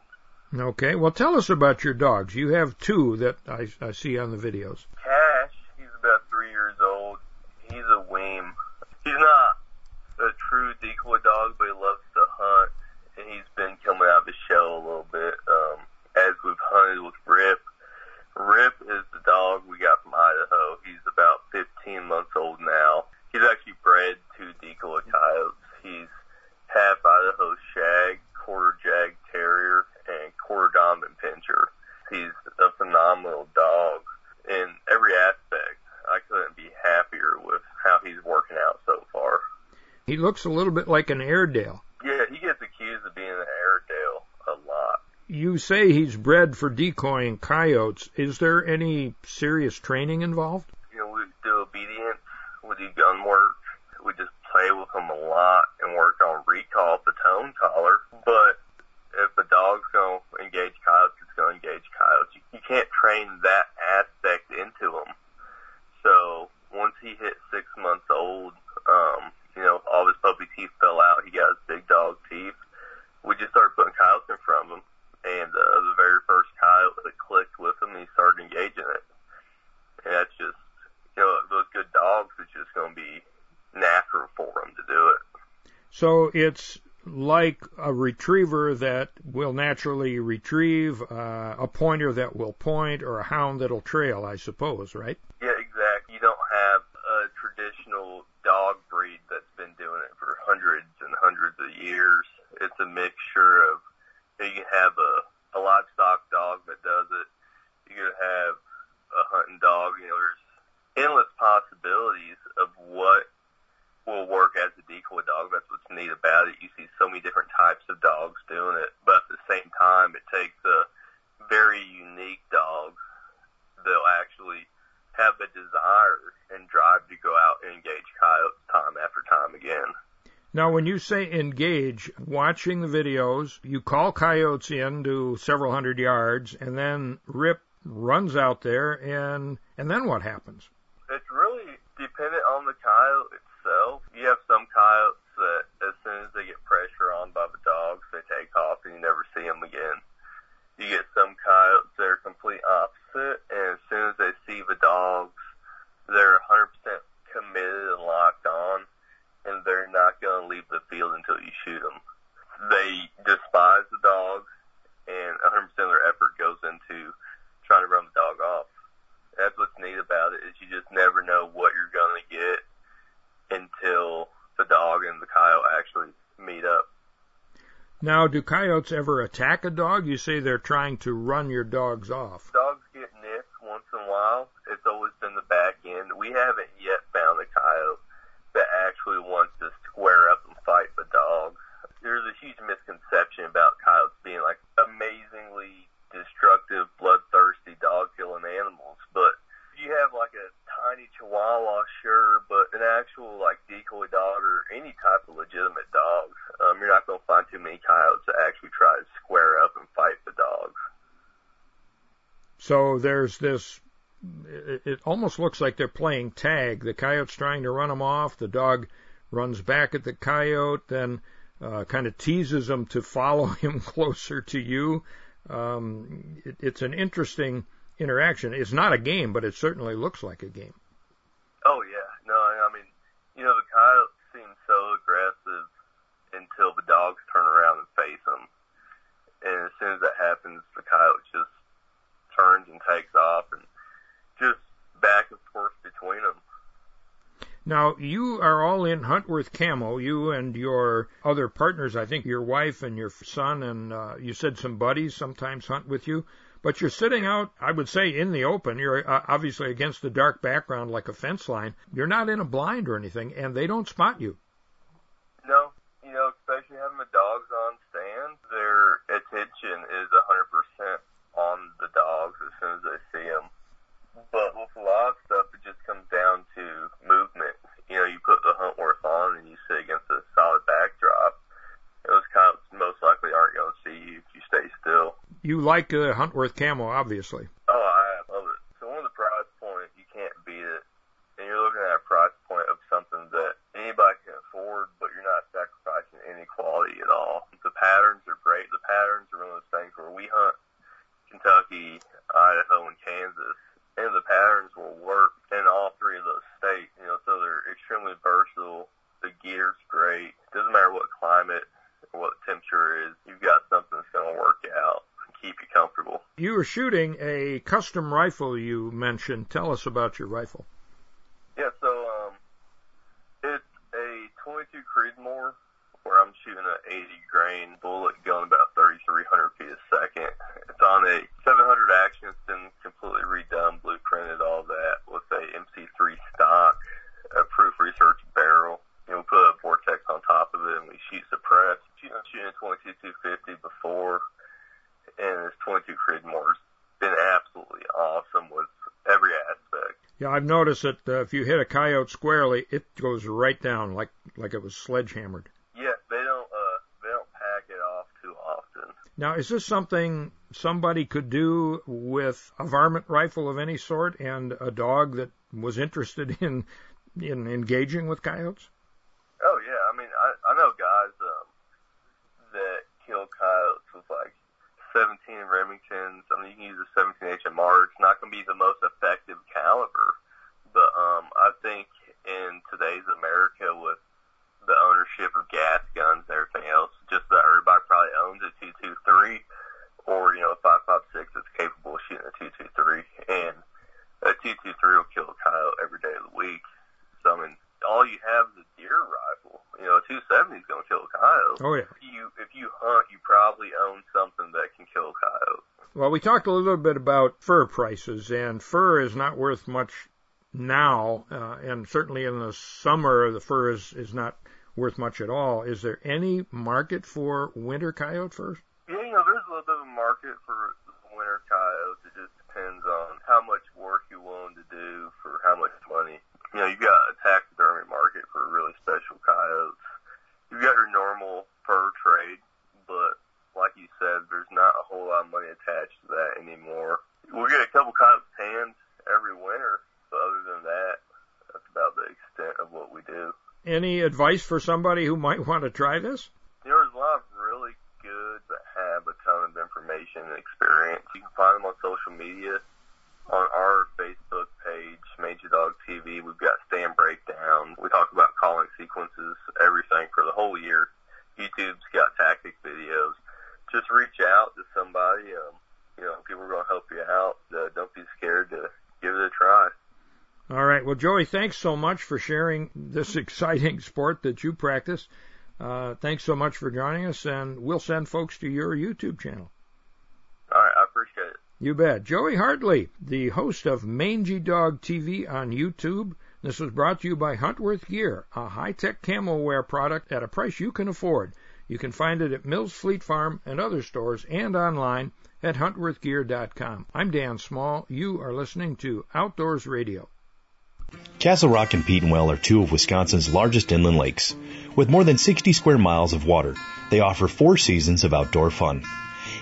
Okay, well, tell us about your dogs. You have two that I, I see on the videos. Cash, he's about three years old. He's a weem. He's not a true decoy dog, but he loves to hunt, and he's been coming out of his shell a little bit um, as we've hunted with Rip. Rip is the dog we got from Idaho. He's about 15 months old now. He's actually bred to decoy coyotes. He's half Idaho shag, quarter jag terrier, and quarter Doberman pinscher. He's a phenomenal dog in every aspect. I couldn't be happier with how he's working out so far. He looks a little bit like an Airedale. Yeah, he gets accused of being an Airedale a lot. You say he's bred for decoying coyotes. Is there any serious training involved? You know, we do obedience, we do gun work, we just play with him a lot and work on recall the tone collar. But if a dog's going to engage coyotes, it's going to engage coyotes. You, you can't train that aspect into him. So once he hit six months old, um, you know, all his puppy teeth fell out. He got his big dog teeth. We just started putting coyotes in front of him, and uh, the very first coyote that clicked with him, he started engaging it. And that's just, you know, those good dogs, it's just going to be natural for them to do it. So it's like a retriever that will naturally retrieve, uh, a pointer that will point, or a hound that'll trail, I suppose, right? Yeah, exactly. You don't have a traditional dog breed that's been doing it for hundreds and hundreds of years. It's a mixture of you, can have a, a livestock dog that does it. You could have a hunting dog. You know, there's endless possibilities of what will work as a decoy dog. That's what's neat about it. You see so many different types of dogs doing it, but at the same time, it takes a very unique dog that'll actually have a desire and drive to go out and engage coyotes time after time again. Now, when you say engage, watching the videos, you call coyotes in to several hundred yards, and then Rip runs out there, and and then what happens? It's really dependent on the coyote itself. You have some coyotes that, as soon as they get pressure on by the dogs, they take off and you never see them again. You get some coyotes that are complete opposite, and as soon as they see the dogs, they're 100% committed and locked on and they're not going to leave the field until you shoot them. They despise the dogs, and 100% of their effort goes into trying to run the dog off. That's what's neat about it is you just never know what you're going to get until the dog and the coyote actually meet up. Now, do coyotes ever attack a dog? You say they're trying to run your dogs off. Dogs get nipped once in a while. It's always been the back end. We haven't yet found a coyote that actually wants to square up and fight the dogs. There's a huge misconception about coyotes being like amazingly destructive, bloodthirsty, dog killing animals. But if you have like a tiny chihuahua, sure, but an actual like decoy dog or any type of legitimate dog, um, you're not going to find too many coyotes that actually try to square up and fight the dogs. So there's this it, almost looks like they're playing tag. The coyote's trying to run them off. The dog runs back at the coyote, then uh, kind of teases him to follow him closer to you. Um, it, it's an interesting interaction. It's not a game, but it certainly looks like a game. Oh yeah, no, I mean, you know, the coyotes seem so aggressive until the dogs turn around and face them, and as soon as that happens, the coyote just turns and takes off, and just back and forth between them. Now, you in Huntworth Camo, you and your other partners, I think your wife and your son, and uh, you said some buddies sometimes hunt with you. But you're sitting out, I would say, in the open. You're uh, obviously against a dark background like a fence line. You're not in a blind or anything, and they don't spot you. No, you know, especially having the dogs on stand, their attention is 100% on the dogs as soon as they see them. But with a lot of stuff, it just comes down to movement. You know, you put the Huntworth on and you sit against a solid backdrop. Those cops most likely aren't going to see you if you stay still. You like the Huntworth camo, obviously. Oh, I love it. So one of the price points, you can't beat it. And you're looking at a price point of something that anybody can afford, but you're not sacrificing any quality at all. The patterns are great. The patterns are one of those things where we hunt Kentucky, Idaho, and Kansas and the patterns will work in all three of those states. You know, so they're extremely versatile. The gear's great. Doesn't matter what climate or what temperature is. You've got something that's going to work out and keep you comfortable. You were shooting a custom rifle. You mentioned. Tell us about your rifle. Yeah, so um, it's a 22 Creedmoor where I'm shooting an 80 grain bullet going about 3,300 feet a second. It's on a 700 action. It's been completely redone, blueprinted, all that with a MC3 stock, a proof research barrel. You know, we put a vortex on top of it and we shoot suppress. Shooting, shooting a 22 250 before, and this 22 Creedmoor's been absolutely awesome with every aspect. Yeah, that uh, if you hit a coyote squarely, it goes right down like like it was sledgehammered. Yeah, they don't uh they don't pack it off too often. Now, is this something somebody could do with a varmint rifle of any sort and a dog that was interested in in engaging with coyotes? Oh yeah, I mean I I know guys um that kill coyotes with like 17 Remingtons. I mean you can use a 17 HMR. It's not going to be the most effective caliber, but um I think in today's America with the ownership of gas guns and everything else, just that everybody probably owns a 223 or, you know, a 556 that's capable of shooting a 223. And a 223 will kill a coyote every day of the week. So, I mean, all you have is a deer rifle. You know, a 270 is going to kill a coyote. Oh, yeah. If you, if you hunt, you probably own something that can kill a coyote. Well, we talked a little bit about fur prices, and fur is not worth much now, uh, and certainly in the summer, the fur is, is not worth much at all. Is there any market for winter coyote furs? Yeah, you know, there's a little bit of a market for winter coyotes. It just depends on how much work you're willing to do for how much money. You know, you've got a taxidermy market for really special coyotes. Any advice for somebody who might want to try this? There's a lot of really good that have a ton of information and experience. You can find them on social media. On our Facebook page, Mangy Dog TV, we've got stand breakdown. We talk about calling sequences, everything for the whole year. YouTube's got tactic videos. Just reach out to somebody. Um, you know, people are going to help you out. Uh, don't be scared to give it a try. All right. Well, Joey, thanks so much for sharing this exciting sport that you practice. Uh, thanks so much for joining us, and we'll send folks to your YouTube channel. All right. I appreciate it. You bet. Joey Hartley, the host of Mangy Dog TV on YouTube. This was brought to you by Huntworth Gear, a high-tech camo wear product at a price you can afford. You can find it at Mills Fleet Farm and other stores and online at huntworthgear.com. I'm Dan Small. You are listening to Outdoors Radio. Castle Rock and Petenwell are two of Wisconsin's largest inland lakes. With more than 60 square miles of water, they offer four seasons of outdoor fun.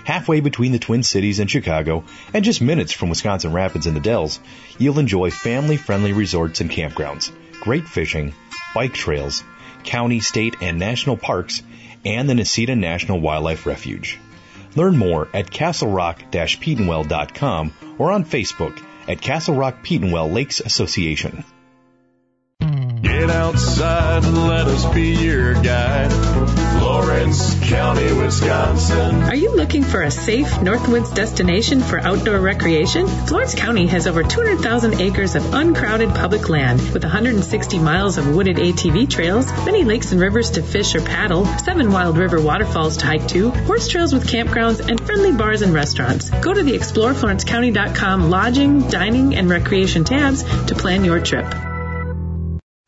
Halfway between the Twin Cities and Chicago, and just minutes from Wisconsin Rapids and the Dells, you'll enjoy family friendly resorts and campgrounds, great fishing, bike trails, county, state, and national parks, and the Necedah National Wildlife Refuge. Learn more at castlerock-petenwell.com or on Facebook at Castle Rock Petenwell Lakes Association. Get outside and let us be your guide. Florence County, Wisconsin. Are you looking for a safe Northwoods destination for outdoor recreation? Florence County has over 200,000 acres of uncrowded public land with 160 miles of wooded ATV trails, many lakes and rivers to fish or paddle, seven wild river waterfalls to hike to, horse trails with campgrounds, and friendly bars and restaurants. Go to the exploreflorencecounty.com lodging, dining, and recreation tabs to plan your trip.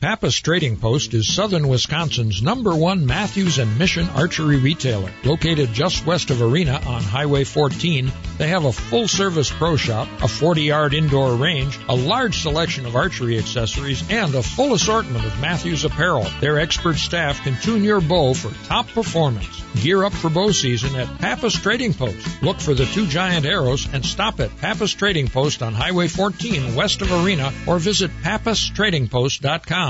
Pappas Trading Post is southern Wisconsin's number one Mathews and Mission archery retailer. Located just west of Arena on Highway 14, they have a full service pro shop, a 40 yard indoor range, a large selection of archery accessories, and a full assortment of Mathews apparel. Their expert staff can tune your bow for top performance. Gear up for bow season at Pappas Trading Post. Look for the two giant arrows and stop at Pappas Trading Post on Highway 14 west of Arena or visit pappastradingpost.com.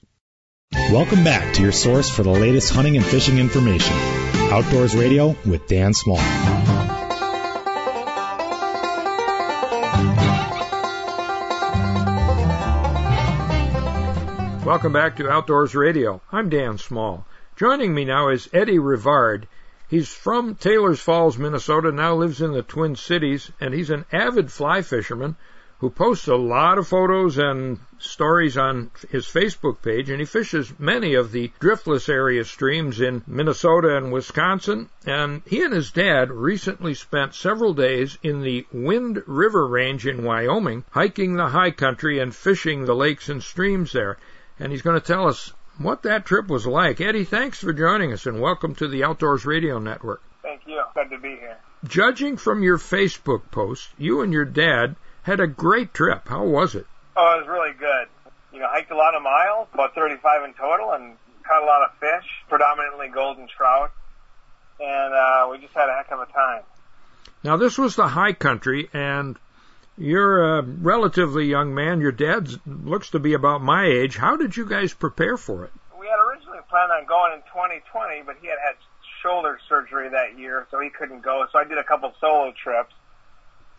Welcome back to your source for the latest hunting and fishing information. Outdoors Radio with Dan Small. Welcome back to Outdoors Radio. I'm Dan Small. Joining me now is Eddie Rivard. He's from Taylors Falls, Minnesota, now lives in the Twin Cities, and he's an avid fly fisherman who posts a lot of photos and stories on his Facebook page, and he fishes many of the driftless area streams in Minnesota and Wisconsin. And he and his dad recently spent several days in the Wind River Range in Wyoming, hiking the high country and fishing the lakes and streams there. And he's going to tell us what that trip was like. Eddie, thanks for joining us and welcome to the Outdoors Radio Network. Thank you. Glad to be here. Judging from your Facebook post, you and your dad had a great trip. How was it? Oh, it was really good. You know, hiked a lot of miles, about 35 in total, and caught a lot of fish, predominantly golden trout, and uh, we just had a heck of a time. Now, this was the high country, and you're a relatively young man. Your dad looks to be about my age. How did you guys prepare for it? We had originally planned on going in 2020, but he had had shoulder surgery that year, so he couldn't go. So I did a couple solo trips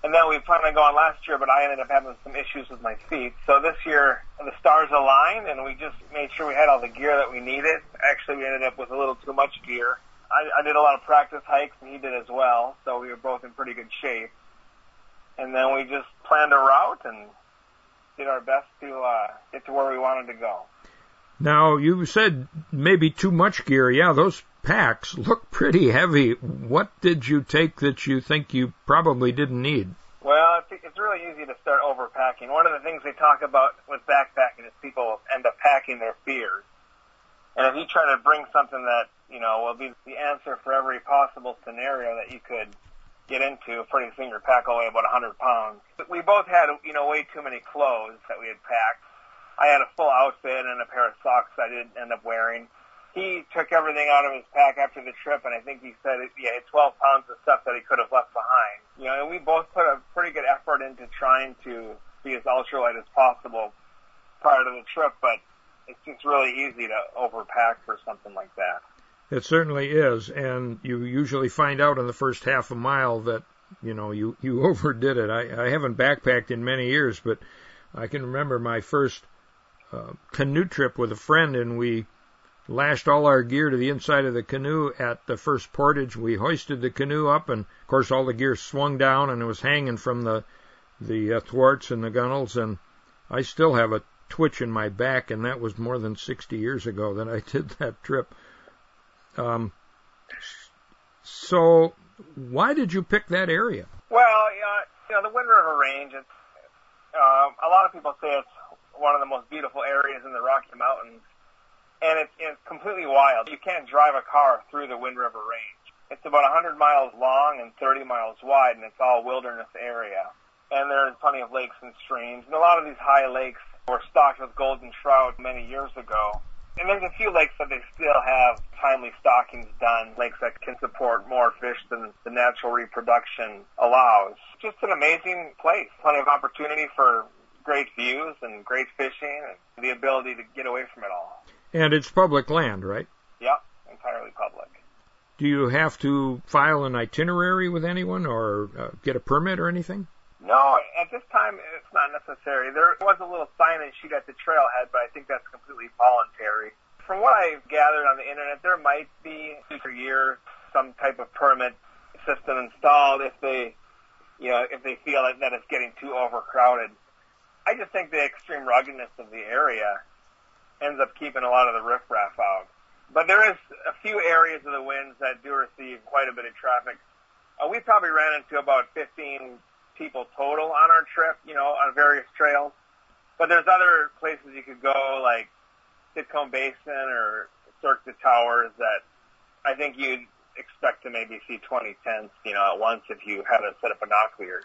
and then we planned on going last year, but I ended up having some issues with my feet. So this year, the stars aligned, and we just made sure we had all the gear that we needed. Actually, we ended up with a little too much gear. I, I did a lot of practice hikes, and he did as well, so we were both in pretty good shape. And then we just planned a route and did our best to uh, get to where we wanted to go. Now, you said maybe too much gear. Yeah, those packs look pretty heavy. What did you take that you think you probably didn't need? Well, it's, really easy to start overpacking. One of the things they talk about with backpacking is people end up packing their fears. And if you try to bring something that, you know, will be the answer for every possible scenario that you could get into, pretty soon your pack will weigh about 100 pounds. We both had, you know, way too many clothes that we had packed. I had a full outfit and a pair of socks I didn't end up wearing he took everything out of his pack after the trip, and I think he said he had 12 pounds of stuff that he could have left behind. You know, and we both put a pretty good effort into trying to be as ultralight as possible prior to the trip, but it's just really easy to overpack for something like that. It certainly is, and you usually find out in the first half a mile that you know you you overdid it. I, I haven't backpacked in many years, but I can remember my first uh, canoe trip with a friend, and we lashed all our gear to the inside of the canoe at the first portage. We hoisted the canoe up, and of course all the gear swung down and it was hanging from the the uh, thwarts and the gunnels. And I still have a twitch in my back, and that was more than 60 years ago that I did that trip. Um, so, why did you pick that area? Well, you know, the Wind River Range. It's uh, a lot of people say it's one of the most beautiful areas in the Rocky Mountains and it's, it's completely wild. You can't drive a car through the Wind River Range. It's about 100 miles long and 30 miles wide, and it's all wilderness area. And there's plenty of lakes and streams, and a lot of these high lakes were stocked with golden trout many years ago. And there's a few lakes that they still have timely stockings done, lakes that can support more fish than the natural reproduction allows. Just an amazing place. Plenty of opportunity for great views and great fishing and the ability to get away from it all. And it's public land, right? Yeah, entirely public. Do you have to file an itinerary with anyone or uh, get a permit or anything? No, at this time it's not necessary. There was a little signage sheet at the trailhead, but I think that's completely voluntary. From what I've gathered on the internet, there might be future year some type of permit system installed if they, you know, if they feel that, that it's getting too overcrowded. I just think the extreme ruggedness of the area ends up keeping a lot of the riffraff out. But there is a few areas of the winds that do receive quite a bit of traffic. Uh, we probably ran into about 15 people total on our trip, you know, on various trails. But there's other places you could go, like Titcomb Basin or Cirque of the Towers, that I think you'd expect to maybe see 20 tents, you know, at once if you had a set of binoculars.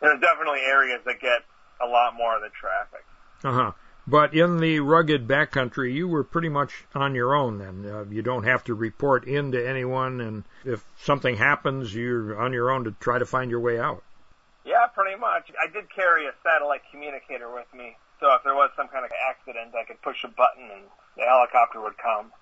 There's definitely areas that get a lot more of the traffic. Uh huh. But in the rugged backcountry, you were pretty much on your own then. Uh, you don't have to report in to anyone, and if something happens, you're on your own to try to find your way out. Yeah, pretty much. I did carry a satellite communicator with me, so if there was some kind of accident, I could push a button and the helicopter would come.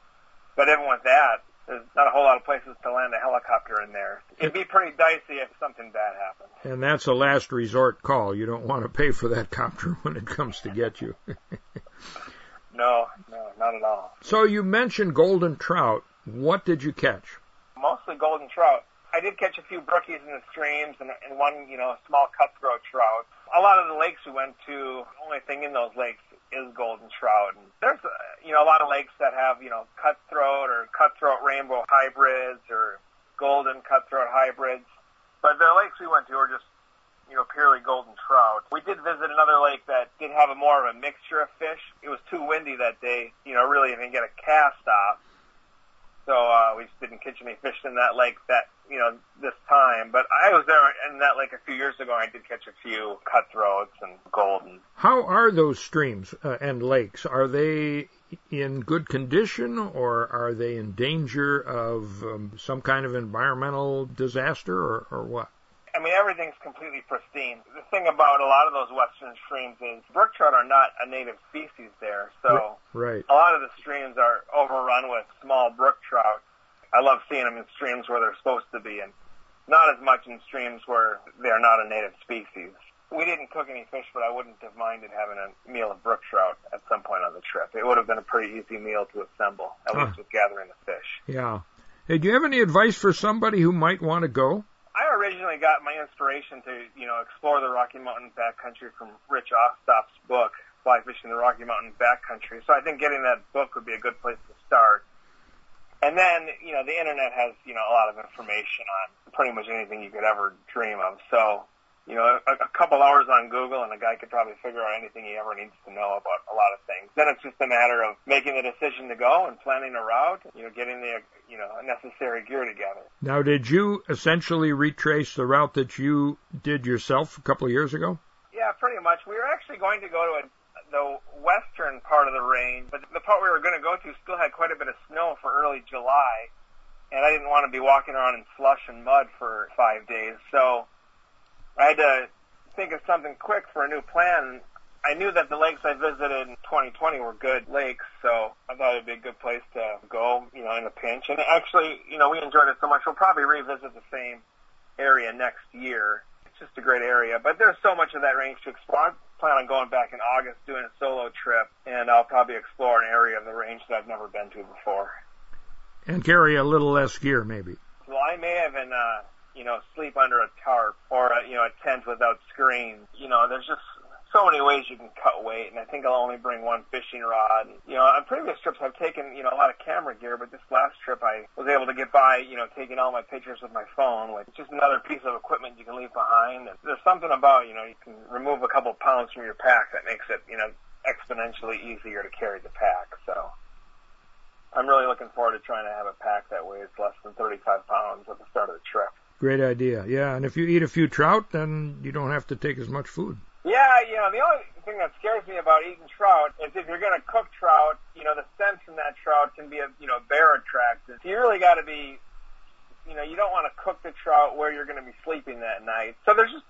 But even with that, there's not a whole lot of places to land a helicopter in there. It'd be pretty dicey if something bad happened. And that's a last resort call. You don't want to pay for that copter when it comes to get you. no, no, not at all. So you mentioned golden trout. What did you catch? Mostly golden trout. I did catch a few brookies in the streams and, and one, you know, small cutthroat trout. A lot of the lakes we went to, the only thing in those lakes is golden trout. And there's, you know, a lot of lakes that have, you know, cutthroat or cutthroat rainbow hybrids or golden cutthroat hybrids. But the lakes we went to were just, you know, purely golden trout. We did visit another lake that did have a more of a mixture of fish. It was too windy that day, you know, really didn't get a cast off. So uh, we just didn't catch any fish in that lake that you know this time. But I was there in that lake a few years ago. and I did catch a few cutthroats and golden. How are those streams uh, and lakes? Are they in good condition, or are they in danger of um, some kind of environmental disaster, or, or what? I mean, everything's completely pristine. The thing about a lot of those western streams is brook trout are not a native species there. So right. a lot of the streams are overrun with small brook trout. I love seeing them in streams where they're supposed to be and not as much in streams where they're not a native species. We didn't cook any fish, but I wouldn't have minded having a meal of brook trout at some point on the trip. It would have been a pretty easy meal to assemble, at Huh. least with gathering the fish. Yeah. Hey, do you have any advice for somebody who might want to go? I originally got my inspiration to, you know, explore the Rocky Mountain backcountry from Rich Osthoff's book, Fly Fishing the Rocky Mountain Backcountry. So I think getting that book would be a good place to start. And then, you know, the internet has, you know, a lot of information on pretty much anything you could ever dream of. So, you know, a, a couple hours on Google and a guy could probably figure out anything he ever needs to know about a lot of things. Then it's just a matter of making the decision to go and planning a route, you know, getting the, you know, necessary gear together. Now, did you essentially retrace the route that you did yourself a couple of years ago? Yeah, pretty much. We were actually going to go to a, the western part of the range, but the part we were going to go to still had quite a bit of snow for early July, and I didn't want to be walking around in slush and mud for five days. So I had to think of something quick for a new plan. I knew that the lakes I visited in 2020 were good lakes, so I thought it'd be a good place to go, you know, in a pinch. And actually, you know, we enjoyed it so much, we'll probably revisit the same area next year. It's just a great area, but there's so much of that range to explore. I plan on going back in August, doing a solo trip, and I'll probably explore an area of the range that I've never been to before. And carry a little less gear, maybe. Well, I may even, uh, you know, sleep under a tarp or, a, you know, a tent without screens. You know, there's just so many ways you can cut weight, and I think I'll only bring one fishing rod. You know, on previous trips I've taken, you know, a lot of camera gear, but this last trip I was able to get by, you know, taking all my pictures with my phone, with just another piece of equipment you can leave behind. And there's something about, you know, you can remove a couple pounds from your pack that makes it, you know, exponentially easier to carry the pack. So I'm really looking forward to trying to have a pack that weighs less than 35 pounds at the start of the trip. Great idea. Yeah, and if you eat a few trout, then you don't have to take as much food. Yeah, you know, the only thing that scares me about eating trout is if you're going to cook trout, you know, the scent from that trout can be, a, you know, bear attracted. So you really got to be, you know, you don't want to cook the trout where you're going to be sleeping that night. So there's just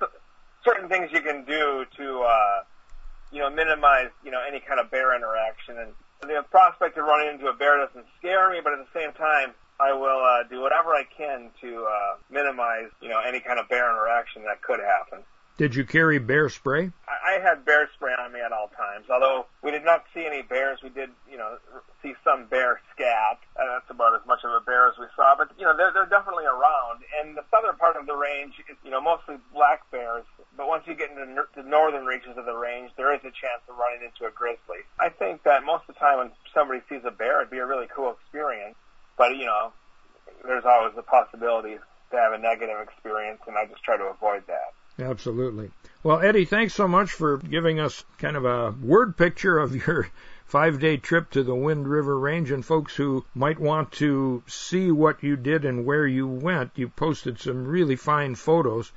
certain things you can do to, uh, you know, minimize, you know, any kind of bear interaction. And the prospect of running into a bear doesn't scare me, but at the same time, I will uh, do whatever I can to uh, minimize, you know, any kind of bear interaction that could happen. Did you carry bear spray? I I had bear spray on me at all times. Although we did not see any bears, we did, you know, see some bear scat. Uh, that's about as much of a bear as we saw. But you know, they're they're definitely around. And the southern part of the range is, you know, mostly black bears. But once you get into nor- the northern reaches of the range, there is a chance of running into a grizzly. I think that most of the time when somebody sees a bear, it'd be a really cool experience. But you know, there's always the possibility to have a negative experience, and I just try to avoid that. Absolutely. Well, Eddie, thanks so much for giving us kind of a word picture of your five day trip to the Wind River Range. And folks who might want to see what you did and where you went, you posted some really fine photos,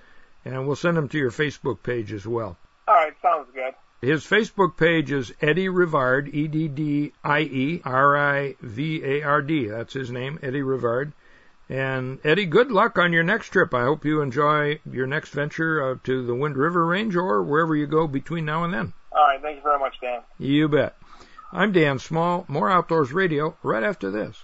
and we'll send them to your Facebook page as well. All right, sounds good. His Facebook page is Eddie Rivard, E D D I E R I V A R D. That's his name, Eddie Rivard. And Eddie, good luck on your next trip. I hope you enjoy your next venture uh, to the Wind River Range or wherever you go between now and then. All right, thank you very much, Dan. You bet. I'm Dan Small, more Outdoors Radio right after this.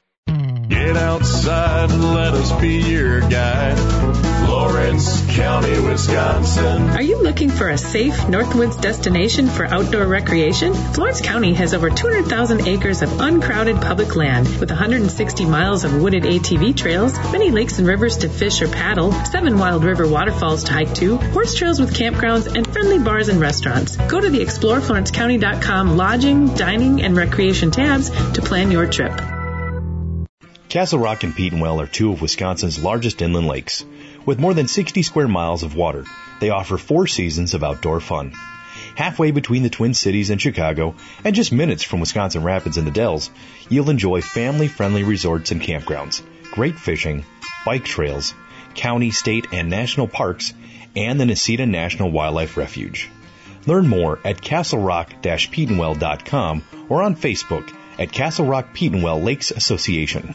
Get outside and let us be your guide. Florence County, Wisconsin. Are you looking for a safe Northwoods destination for outdoor recreation? Florence County has over 200,000 acres of uncrowded public land with 160 miles of wooded ATV trails, many lakes and rivers to fish or paddle, seven wild river waterfalls to hike to, horse trails with campgrounds, and friendly bars and restaurants. Go to the exploreflorencecounty.com lodging, dining, and recreation tabs to plan your trip. Castle Rock and Petenwell are two of Wisconsin's largest inland lakes. With more than 60 square miles of water, they offer four seasons of outdoor fun. Halfway between the Twin Cities and Chicago, and just minutes from Wisconsin Rapids and the Dells, you'll enjoy family-friendly resorts and campgrounds, great fishing, bike trails, county, state, and national parks, and the Necedah National Wildlife Refuge. Learn more at castlerock-petenwell.com or on Facebook at Castle Rock Petenwell Lakes Association.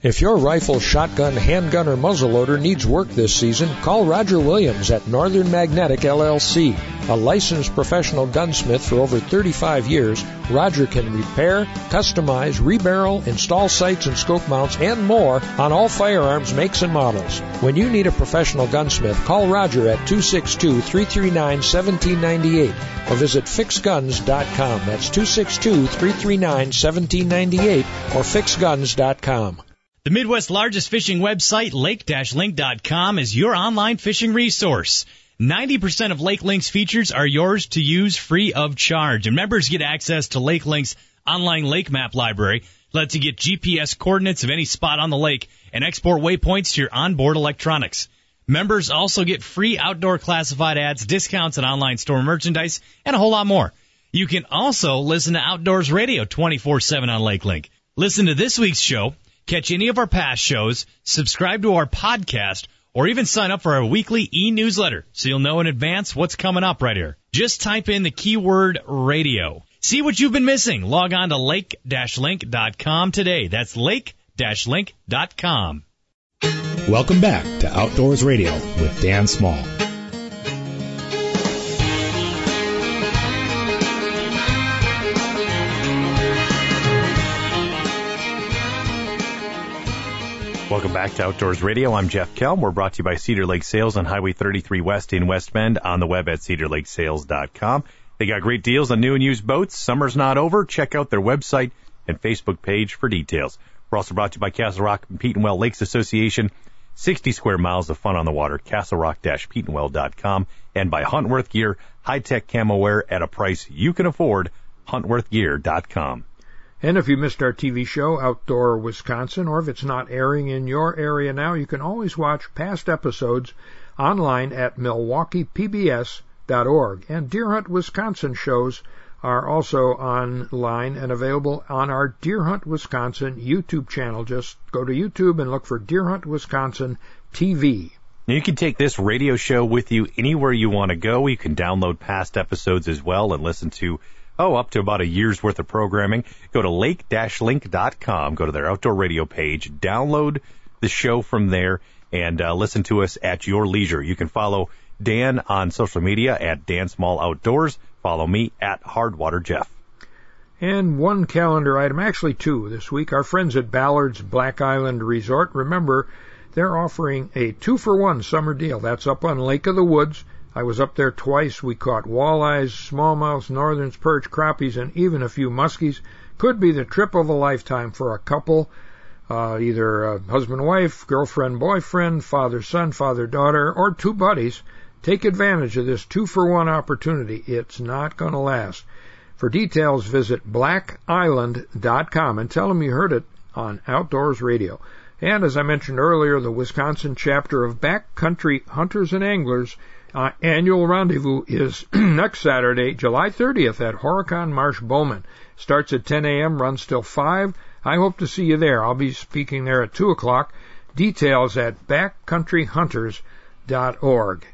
If your rifle, shotgun, handgun, or muzzleloader needs work this season, call Roger Williams at Northern Magnetic LLC. A licensed professional gunsmith for over 35 years, Roger can repair, customize, rebarrel, install sights and scope mounts, and more on all firearms makes and models. When you need a professional gunsmith, call Roger at 262-339-1798 or visit fixguns.com. That's 262-339-1798 or fixguns.com. The Midwest's largest fishing website, lake-link.com, is your online fishing resource. 90% of Lake Link's features are yours to use free of charge. And members get access to Lake Link's online lake map library. Lets you get GPS coordinates of any spot on the lake and export waypoints to your onboard electronics. Members also get free outdoor classified ads, discounts on online store merchandise, and a whole lot more. You can also listen to Outdoors Radio 24-7 on Lake Link. Listen to this week's show catch any of our past shows, subscribe to our podcast, or even sign up for our weekly e-newsletter so you'll know in advance what's coming up right here. Just type in the keyword radio. See what you've been missing. Log on to lake-link.com today. That's lake-link.com. Welcome back to Outdoors Radio with Dan Small. Welcome back to Outdoors Radio. I'm Jeff Kelm. We're brought to you by Cedar Lake Sales on Highway 33 West in West Bend on the web at cedarlakesales.com. They got great deals on new and used boats. Summer's not over. Check out their website and Facebook page for details. We're also brought to you by Castle Rock and Petenwell Lakes Association. 60 square miles of fun on the water, castlerock-petenwell.com, and by Huntworth Gear, high-tech camo wear at a price you can afford, huntworthgear.com. And if you missed our TV show, Outdoor Wisconsin, or if it's not airing in your area now, you can always watch past episodes online at milwaukeepbs.org. And Deer Hunt Wisconsin shows are also online and available on our Deer Hunt Wisconsin YouTube channel. Just go to YouTube and look for Deer Hunt Wisconsin TV. Now you can take this radio show with you anywhere you want to go. You can download past episodes as well and listen to oh, up to about a year's worth of programming. Go to lake-link.com, go to their outdoor radio page, download the show from there, and uh, listen to us at your leisure. You can follow Dan on social media at Dan Small Outdoors. Follow me at Hardwater Jeff. And one calendar item, actually two this week. Our friends at Ballard's Black Island Resort, remember, they're offering a two for one summer deal. That's up on Lake of the Woods. I was up there twice. We caught walleyes, smallmouths, northerns, perch, crappies, and even a few muskies. Could be the trip of a lifetime for a couple, uh, either husband, wife, girlfriend, boyfriend, father, son, father, daughter, or two buddies. Take advantage of this two for one opportunity. It's not going to last. For details, visit blackisland.com and tell them you heard it on Outdoors Radio. And as I mentioned earlier, the Wisconsin chapter of Backcountry Hunters and Anglers uh, annual rendezvous is next Saturday, July 30th at Horicon Marsh Bowmen. Starts at 10 a.m., runs till 5. I hope to see you there. I'll be speaking there at 2 o'clock. Details at backcountryhunters.org.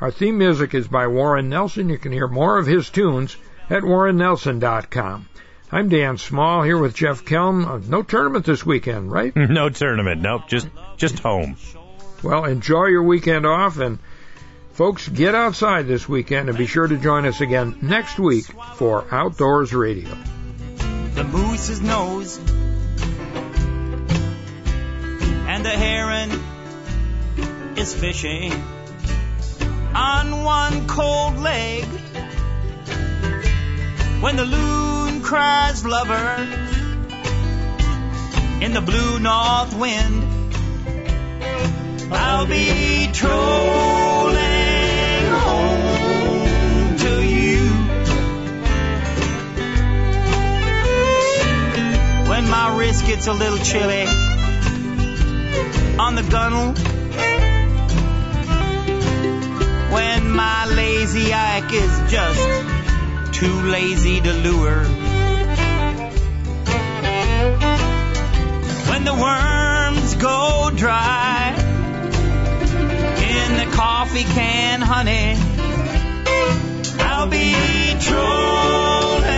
Our theme music is by Warren Nelson. You can hear more of his tunes at warrennelson.com. I'm Dan Small here with Jeff Kelm. Uh, no tournament this weekend, right? no tournament. Nope. Just just home. Well, enjoy your weekend off and Folks, get outside this weekend and be sure to join us again next week for Outdoors Radio. The moose's nose and the heron is fishing on one cold leg when the loon cries lover in the blue north wind I'll be trolling My wrist gets a little chilly on the gunnel. When my lazy ike is just too lazy to lure. When the worms go dry in the coffee can, honey. I'll be trolling.